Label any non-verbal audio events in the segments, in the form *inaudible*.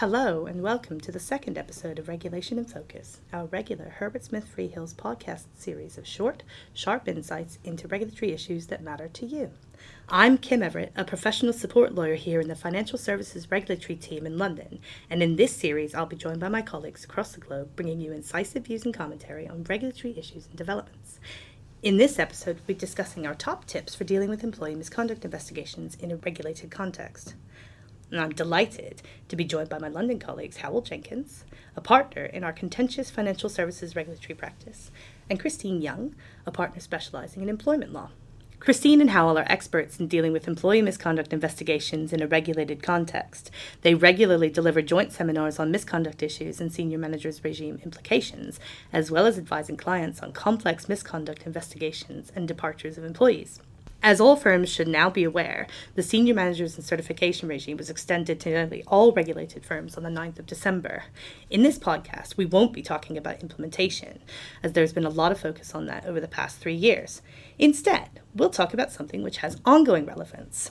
Hello, and welcome to the second episode of Regulation in Focus, our regular Herbert Smith Freehills podcast series of short, sharp insights into regulatory issues that matter to you. I'm Kim Everett, a professional support lawyer here in the Financial Services Regulatory team in London, and in this series, I'll be joined by my colleagues across the globe, bringing you incisive views and commentary on regulatory issues and developments. In this episode, we'll be discussing our top tips for dealing with employee misconduct investigations in a regulated context and I'm delighted to be joined by my London colleagues Hywel Jenkins, a partner in our contentious financial services regulatory practice, and Christine Young, a partner specializing in employment law. Christine and Hywel are experts in dealing with employee misconduct investigations in a regulated context. They regularly deliver joint seminars on misconduct issues and senior managers' regime implications, as well as advising clients on complex misconduct investigations and departures of employees. As all firms should now be aware, the senior managers and certification regime was extended to nearly all regulated firms on the 9th of December. In this podcast, we won't be talking about implementation, as there's been a lot of focus on that over the past three years. Instead, we'll talk about something which has ongoing relevance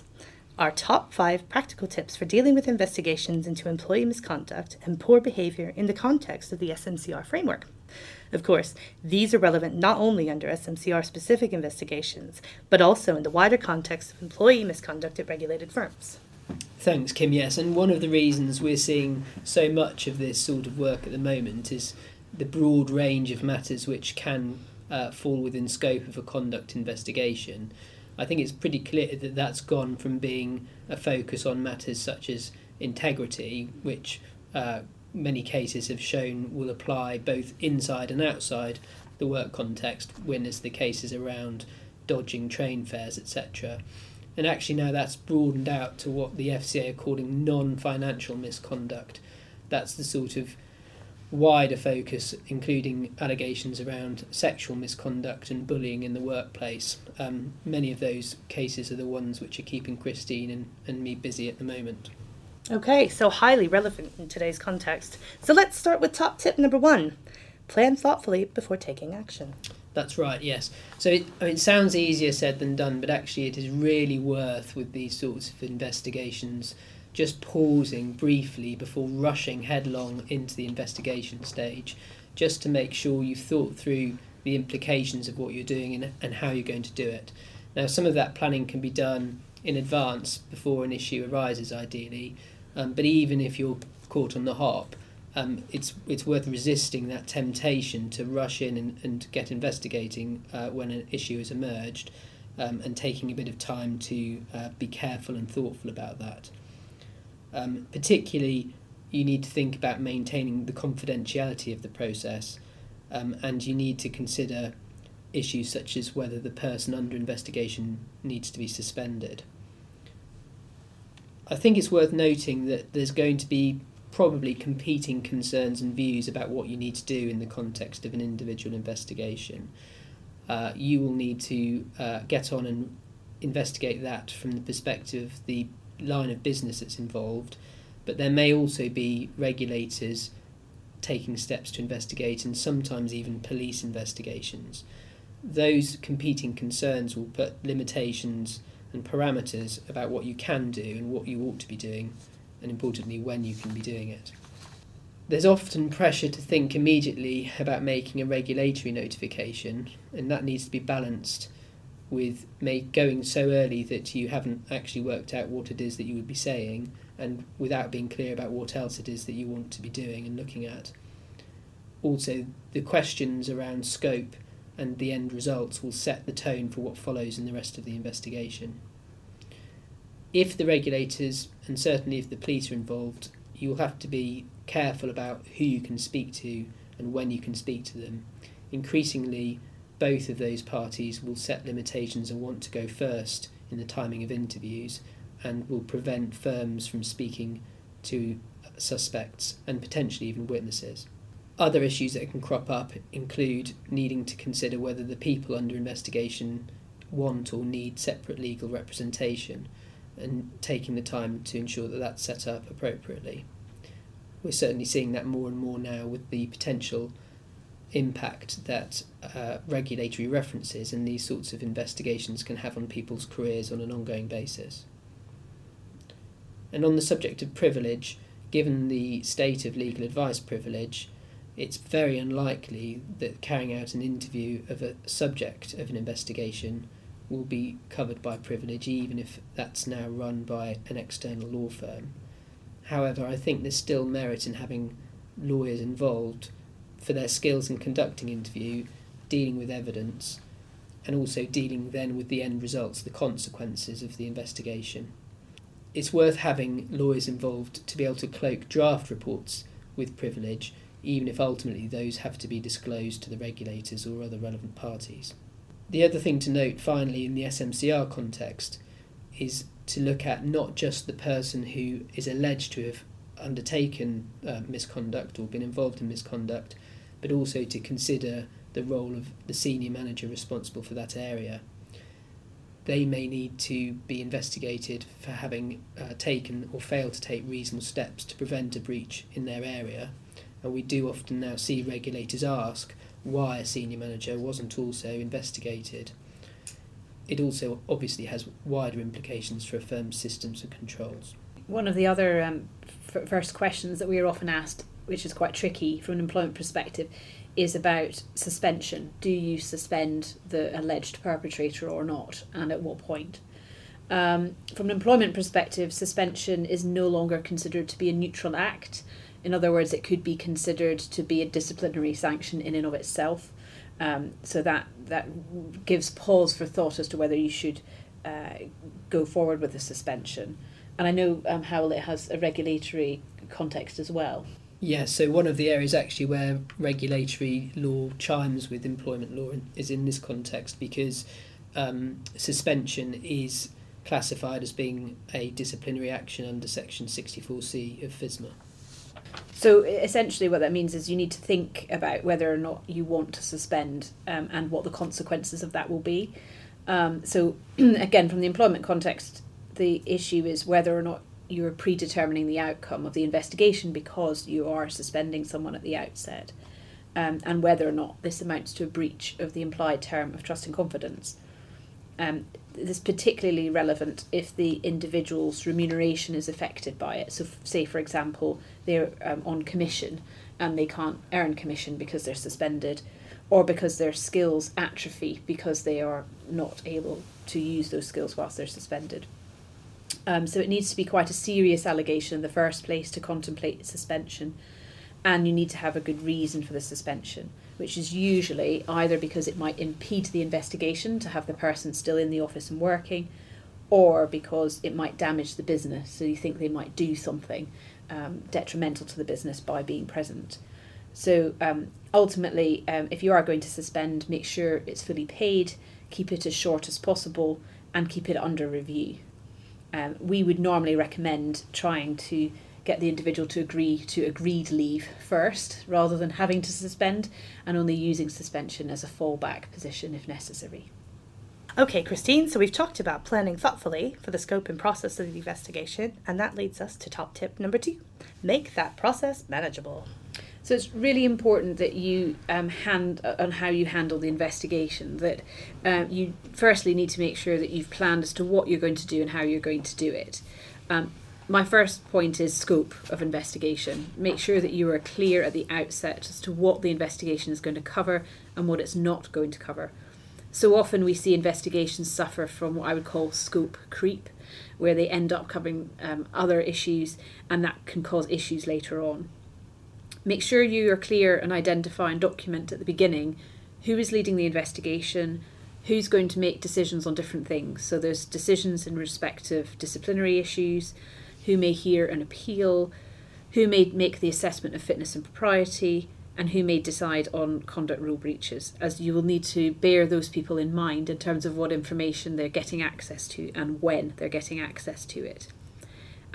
our top five practical tips for dealing with investigations into employee misconduct and poor behaviour in the context of the SMCR framework. Of course, these are relevant not only under SMCR specific investigations, but also in the wider context of employee misconduct at regulated firms. Thanks, Kim. Yes, and one of the reasons we're seeing so much of this sort of work at the moment is the broad range of matters which can uh, fall within scope of a conduct investigation. I think it's pretty clear that that's gone from being a focus on matters such as integrity, which uh, many cases have shown will apply both inside and outside the work context, when as the cases around dodging train fares, etc. And actually now that's broadened out to what the FCA are calling non-financial misconduct. That's the sort of wider focus, including allegations around sexual misconduct and bullying in the workplace. Um, many of those cases are the ones which are keeping Christine and, and me busy at the moment. Okay, so highly relevant in today's context. So let's start with top tip number one plan thoughtfully before taking action. That's right, yes. So it, I mean, it sounds easier said than done, but actually, it is really worth with these sorts of investigations just pausing briefly before rushing headlong into the investigation stage, just to make sure you've thought through the implications of what you're doing and, and how you're going to do it. Now, some of that planning can be done in advance before an issue arises, ideally, um, but even if you're caught on the hop, um, it's it's worth resisting that temptation to rush in and, and get investigating uh, when an issue has emerged, um, and taking a bit of time to uh, be careful and thoughtful about that. Um, particularly, you need to think about maintaining the confidentiality of the process, um, and you need to consider issues such as whether the person under investigation needs to be suspended. I think it's worth noting that there's going to be probably competing concerns and views about what you need to do in the context of an individual investigation. Uh, you will need to uh, get on and investigate that from the perspective of the line of business that's involved, but there may also be regulators taking steps to investigate and sometimes even police investigations. Those competing concerns will put limitations and parameters about what you can do and what you ought to be doing, and importantly, when you can be doing it. There's often pressure to think immediately about making a regulatory notification, and that needs to be balanced with make, going so early that you haven't actually worked out what it is that you would be saying, and without being clear about what else it is that you want to be doing and looking at. Also, the questions around scope and the end results will set the tone for what follows in the rest of the investigation. If the regulators, and certainly if the police are involved, you will have to be careful about who you can speak to and when you can speak to them. Increasingly, both of those parties will set limitations and want to go first in the timing of interviews and will prevent firms from speaking to suspects and potentially even witnesses. Other issues that can crop up include needing to consider whether the people under investigation want or need separate legal representation and taking the time to ensure that that's set up appropriately. We're certainly seeing that more and more now with the potential impact that uh, regulatory references and these sorts of investigations can have on people's careers on an ongoing basis. And on the subject of privilege, given the state of legal advice privilege, it's very unlikely that carrying out an interview of a subject of an investigation will be covered by privilege, even if that's now run by an external law firm. However, I think there's still merit in having lawyers involved for their skills in conducting interview, dealing with evidence, and also dealing then with the end results, the consequences of the investigation. It's worth having lawyers involved to be able to cloak draft reports with privilege, even if ultimately those have to be disclosed to the regulators or other relevant parties. The other thing to note, finally, in the SMCR context, is to look at not just the person who is alleged to have undertaken uh, misconduct or been involved in misconduct, but also to consider the role of the senior manager responsible for that area. They may need to be investigated for having uh, taken or failed to take reasonable steps to prevent a breach in their area. And we do often now see regulators ask why a senior manager wasn't also investigated. It also obviously has wider implications for a firm's systems and controls. One of the other um, f- first questions that we are often asked, which is quite tricky from an employment perspective, is about suspension. Do you suspend the alleged perpetrator or not, and at what point? Um, from an employment perspective, suspension is no longer considered to be a neutral act. In other words, it could be considered to be a disciplinary sanction in and of itself. Um, so that that gives pause for thought as to whether you should uh, go forward with a suspension. And I know um, it has a regulatory context as well. Yeah, so one of the areas actually where regulatory law chimes with employment law is in this context because um, suspension is classified as being a disciplinary action under Section 64C of FISMA. So essentially, what that means is you need to think about whether or not you want to suspend um, and what the consequences of that will be. Um, so, *clears throat* again, from the employment context, the issue is whether or not you're predetermining the outcome of the investigation because you are suspending someone at the outset, um, and whether or not this amounts to a breach of the implied term of trust and confidence. Um, this is particularly relevant if the individual's remuneration is affected by it. So, say for example, they're um, on commission and they can't earn commission because they're suspended, or because their skills atrophy because they are not able to use those skills whilst they're suspended. Um, so it needs to be quite a serious allegation in the first place to contemplate suspension, and you need to have a good reason for the suspension, which is usually either because it might impede the investigation to have the person still in the office and working, or because it might damage the business. So you think they might do something um, detrimental to the business by being present. So um, ultimately, um, if you are going to suspend, make sure it's fully paid, keep it as short as possible, and keep it under review um, we would normally recommend trying to get the individual to agree to agreed leave first rather than having to suspend and only using suspension as a fallback position if necessary. Okay, Christine, so we've talked about planning thoughtfully for the scope and process of the investigation, and that leads us to top tip number two make that process manageable. So it's really important that you um, hand uh, on how you handle the investigation. That um, you firstly need to make sure that you've planned as to what you're going to do and how you're going to do it. Um, my first point is scope of investigation. Make sure that you are clear at the outset as to what the investigation is going to cover and what it's not going to cover. So often we see investigations suffer from what I would call scope creep, where they end up covering um, other issues and that can cause issues later on. Make sure you are clear and identify and document at the beginning who is leading the investigation, who's going to make decisions on different things. So there's decisions in respect of disciplinary issues, who may hear an appeal, who may make the assessment of fitness and propriety, and who may decide on conduct rule breaches, as you will need to bear those people in mind in terms of what information they're getting access to and when they're getting access to it.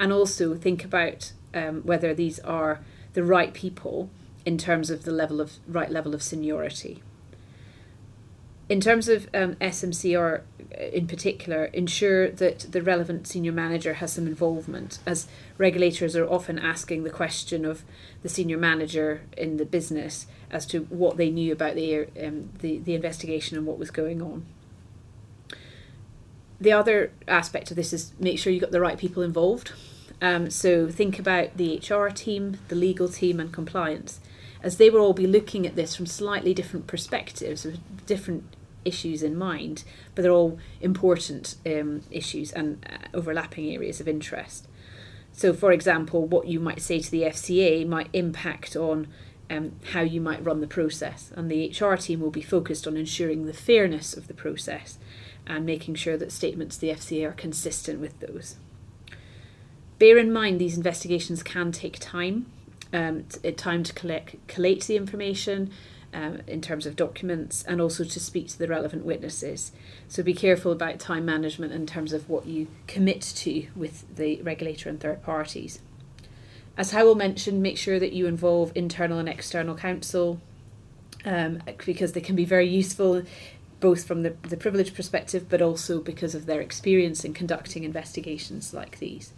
And also think about um, whether these are the right people in terms of the level of right level of seniority. In terms of um, SMCR uh, in particular, ensure that the relevant senior manager has some involvement, as regulators are often asking the question of the senior manager in the business as to what they knew about the, um, the, the investigation and what was going on. The other aspect of this is make sure you've got the right people involved Um, so think about the HR team, the legal team, and compliance, as they will all be looking at this from slightly different perspectives, with different issues in mind, but they're all important um, issues and uh, overlapping areas of interest. So, for example, what you might say to the FCA might impact on um, how you might run the process, and the HR team will be focused on ensuring the fairness of the process and making sure that statements to the FCA are consistent with those. Bear in mind these investigations can take time, um, t- time to collect collate the information, um, in terms of documents and also to speak to the relevant witnesses. So be careful about time management in terms of what you commit to with the regulator and third parties. As Hywel mentioned, make sure that you involve internal and external counsel um, because they can be very useful both from the, the privilege perspective but also because of their experience in conducting investigations like these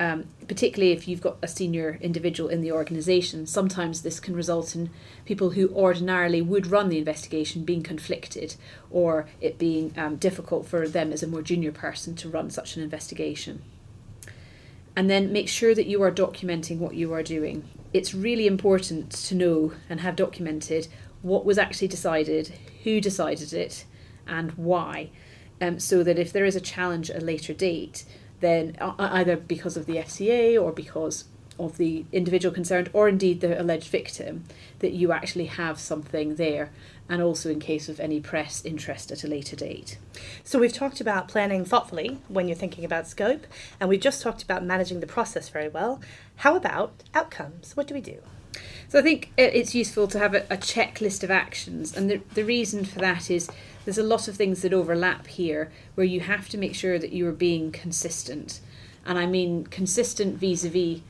um, particularly if you've got a senior individual in the organisation, sometimes this can result in people who ordinarily would run the investigation being conflicted or it being um, difficult for them as a more junior person to run such an investigation. And then make sure that you are documenting what you are doing. It's really important to know and have documented what was actually decided, who decided it, and why, um, so that if there is a challenge at a later date, then uh, uh, either because of the FCA or because of the individual concerned or indeed the alleged victim, that you actually have something there, and also in case of any press interest at a later date. So, we've talked about planning thoughtfully when you're thinking about scope, and we've just talked about managing the process very well. How about outcomes? What do we do? So, I think it's useful to have a, a checklist of actions, and the, the reason for that is there's a lot of things that overlap here where you have to make sure that you are being consistent. And I mean consistent vis a vis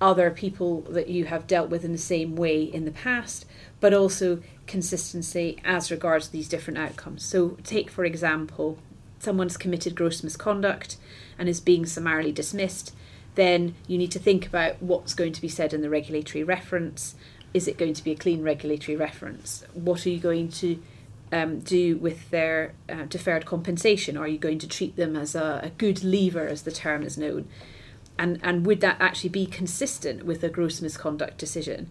other people that you have dealt with in the same way in the past, but also consistency as regards these different outcomes. So, take for example, someone's committed gross misconduct and is being summarily dismissed, then you need to think about what's going to be said in the regulatory reference. Is it going to be a clean regulatory reference? What are you going to um, do with their uh, deferred compensation? Are you going to treat them as a, a, good leaver, as the term is known? And, and would that actually be consistent with a gross misconduct decision?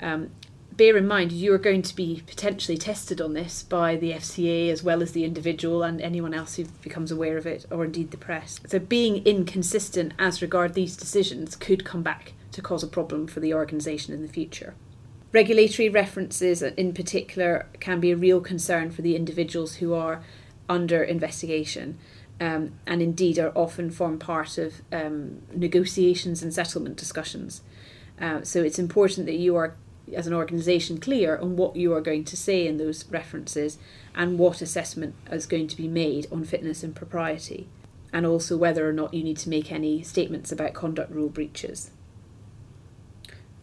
Um, bear in mind, you are going to be potentially tested on this by the FCA as well as the individual and anyone else who becomes aware of it, or indeed the press. So, being inconsistent as regard these decisions could come back to cause a problem for the organisation in the future. Regulatory references, in particular, can be a real concern for the individuals who are under investigation. Um, and indeed are often form part of um, negotiations and settlement discussions. Uh, so it's important that you are, as an organisation, clear on what you are going to say in those references and what assessment is going to be made on fitness and propriety, and also whether or not you need to make any statements about conduct rule breaches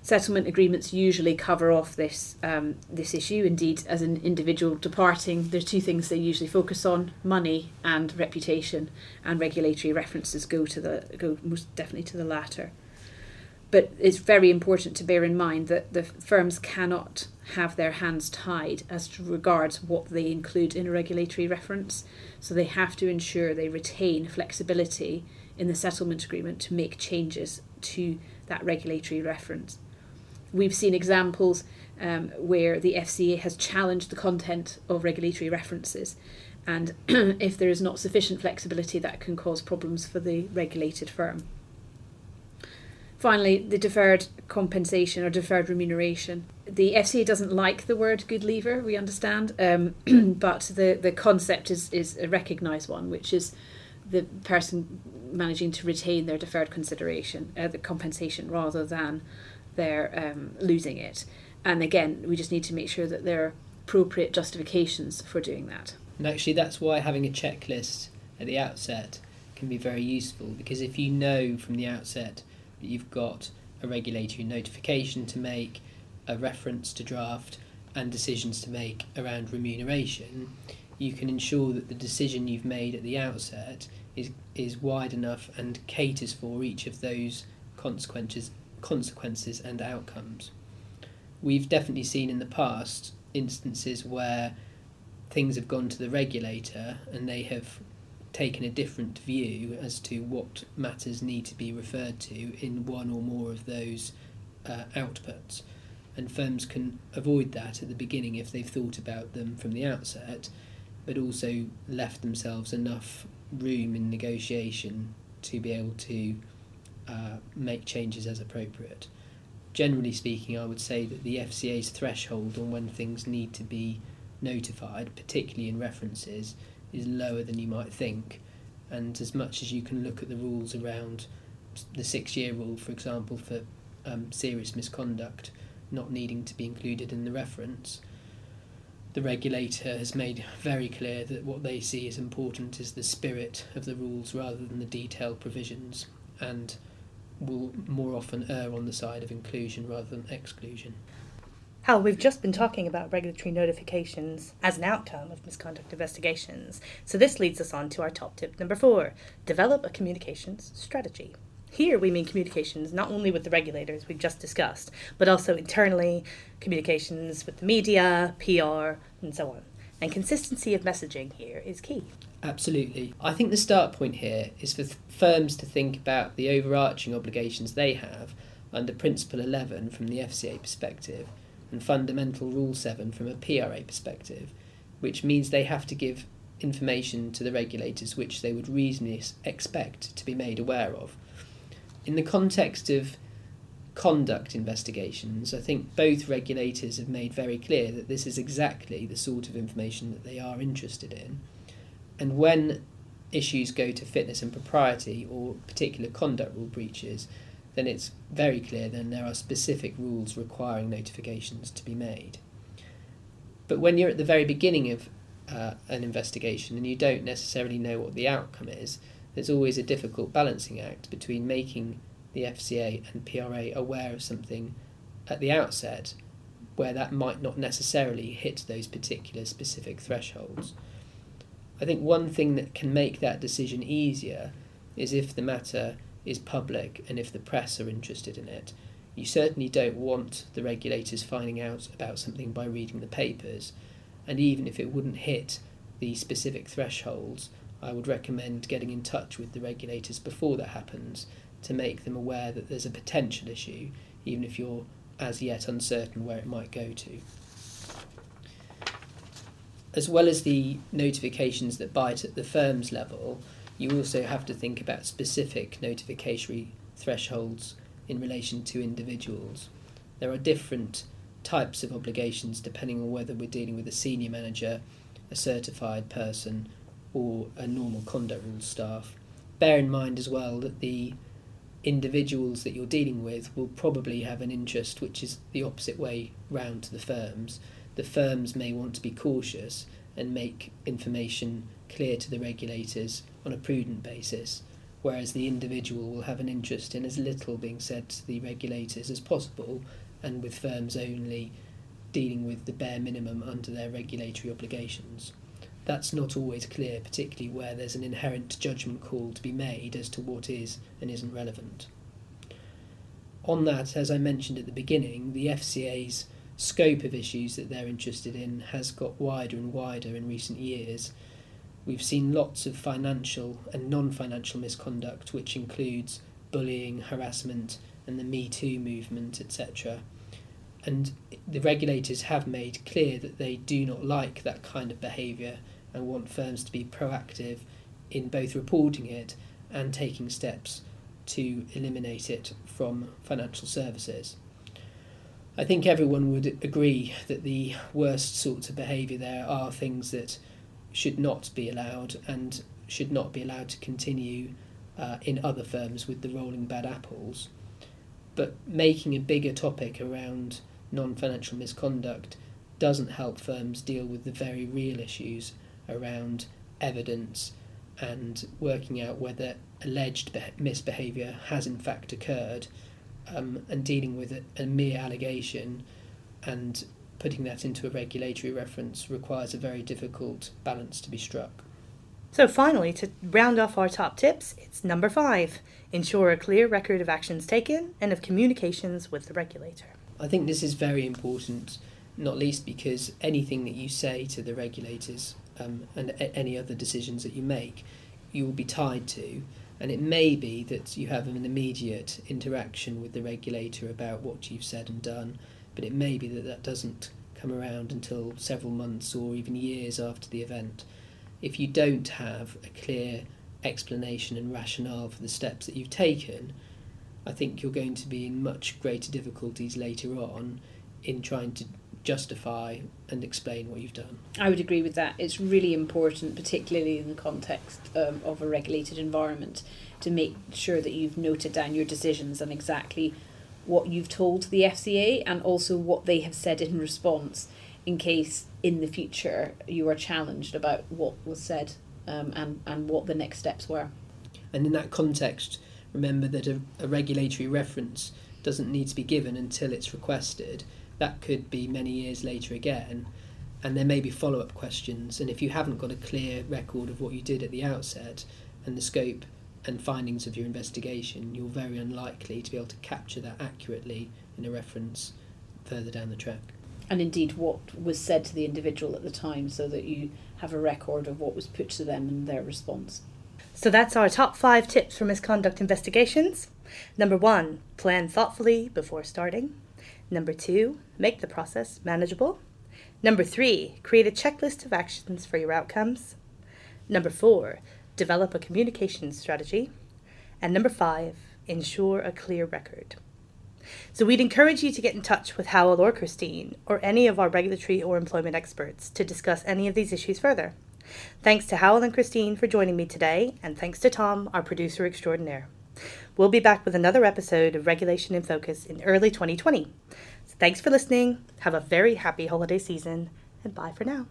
settlement agreements usually cover off this um, this issue. Indeed, as an individual departing, there are two things they usually focus on: money and reputation. And regulatory references go to the go most definitely to the latter. But it's very important to bear in mind that the firms cannot have their hands tied as to regards what they include in a regulatory reference. So they have to ensure they retain flexibility in the settlement agreement to make changes to that regulatory reference we've seen examples um, where the FCA has challenged the content of regulatory references. And *clears throat* if there is not sufficient flexibility, that can cause problems for the regulated firm. Finally, the deferred compensation or deferred remuneration. The FCA doesn't like the word good leaver, we understand, um, *clears throat* but the, the concept is, is a recognised one, which is the person managing to retain their deferred consideration, uh, the compensation, rather than they're um, losing it. And again, we just need to make sure that there are appropriate justifications for doing that. And actually, that's why having a checklist at the outset can be very useful because if you know from the outset you've got a regulatory notification to make, a reference to draft, and decisions to make around remuneration, you can ensure that the decision you've made at the outset is is wide enough and caters for each of those consequences consequences and outcomes. We've definitely seen in the past instances where things have gone to the regulator and they have taken a different view as to what matters need to be referred to in one or more of those uh, outputs. And firms can avoid that at the beginning if they've thought about them from the outset, but also left themselves enough room in negotiation to be able to uh, make changes as appropriate. Generally speaking, I would say that the FCA's threshold on when things need to be notified, particularly in references, is lower than you might think. And as much as you can look at the rules around the six year rule, for example, for um, serious misconduct not needing to be included in the reference, the regulator has made very clear that what they see as important is the spirit of the rules rather than the detailed provisions, and will more often err on the side of inclusion rather than exclusion. Hal, we've just been talking about regulatory notifications as an outcome of misconduct investigations. So this leads us on to our top tip number four develop a communications strategy. Here we mean communications not only with the regulators we've just discussed, but also internally, communications with the media, PR, and so on. And consistency of messaging here is key. Absolutely. I think the start point here is for th- firms to think about the overarching obligations they have under Principle 11 from the FCA perspective and Fundamental Rule 7 from a PRA perspective, which means they have to give information to the regulators which they would reasonably expect to be made aware of. In the context of conduct investigations, I think both regulators have made very clear that this is exactly the sort of information that they are interested in. And when issues go to fitness and propriety or particular conduct rule breaches, then it's very clear then there are specific rules requiring notifications to be made. But when you're at the very beginning of uh, an investigation and you don't necessarily know what the outcome is, there's always a difficult balancing act between making the FCA and PRA aware of something at the outset where that might not necessarily hit those particular specific thresholds. I think one thing that can make that decision easier is if the matter is public and if the press are interested in it. You certainly don't want the regulators finding out about something by reading the papers, and even if it wouldn't hit the specific thresholds, I would recommend getting in touch with the regulators before that happens to make them aware that there's a potential issue, even if you're as yet uncertain where it might go to. As well as the notifications that bite at the firm's level, you also have to think about specific notification thresholds in relation to individuals. There are different types of obligations depending on whether we're dealing with a senior manager, a certified person, or a normal conduct rules staff. Bear in mind as well that the individuals that you're dealing with will probably have an interest which is the opposite way round to the firms. The firms may want to be cautious and make information clear to the regulators on a prudent basis, whereas the individual will have an interest in as little being said to the regulators as possible, and with firms only dealing with the bare minimum under their regulatory obligations. That's not always clear, particularly where there's an inherent judgment call to be made as to what is and isn't relevant. On that, as I mentioned at the beginning, the FCA's scope of issues that they're interested in has got wider and wider in recent years, We've seen lots of financial and non financial misconduct, which includes bullying, harassment, and the Me Too movement, etc. And the regulators have made clear that they do not like that kind of behaviour and want firms to be proactive in both reporting it and taking steps to eliminate it from financial services. I think everyone would agree that the worst sorts of behaviour there are things that should not be allowed and should not be allowed to continue uh, in other firms with the rolling bad apples. But making a bigger topic around non financial misconduct doesn't help firms deal with the very real issues around evidence and working out whether alleged misbehaviour has in fact occurred um, and dealing with a, a mere allegation and putting that into a regulatory reference requires a very difficult balance to be struck. So, finally, to round off our top tips, it's number five ensure a clear record of actions taken and of communications with the regulator. I think this is very important, not least because anything that you say to the regulators um, and a- any other decisions that you make you will be tied to. And it may be that you have an immediate interaction with the regulator about what you've said and done, but it may be that that doesn't come around until several months or even years after the event. If you don't have a clear explanation and rationale for the steps that you've taken, I think you're going to be in much greater difficulties later on in trying to justify and explain what you've done. I would agree with that. It's really important, particularly in the context um, of a regulated environment, to make sure that you've noted down your decisions and exactly what you've told the FCA and also what they have said in response in case in the future you are challenged about what was said um, and, and what the next steps were. And in that context, remember that a, a regulatory reference doesn't need to be given until it's requested. That could be many years later again, and there may be follow up questions. And if you haven't got a clear record of what you did at the outset and the scope and findings of your investigation, you're very unlikely to be able to capture that accurately in a reference further down the track. And indeed, what was said to the individual at the time, so that you have a record of what was put to them and their response. So that's our top five tips for misconduct investigations. Number one, plan thoughtfully before starting. Number two, make the process manageable. Number three, create a checklist of actions for your outcomes. Number four, develop a communication strategy. And number five, ensure a clear record. So we'd encourage you to get in touch with Hywel or Christine or any of our regulatory or employment experts to discuss any of these issues further. Thanks to Hywel and Christine for joining me today, and thanks to Tom, our producer extraordinaire. We'll be back with another episode of Regulation in Focus in early 2020. So thanks for listening. Have a very happy holiday season, and bye for now.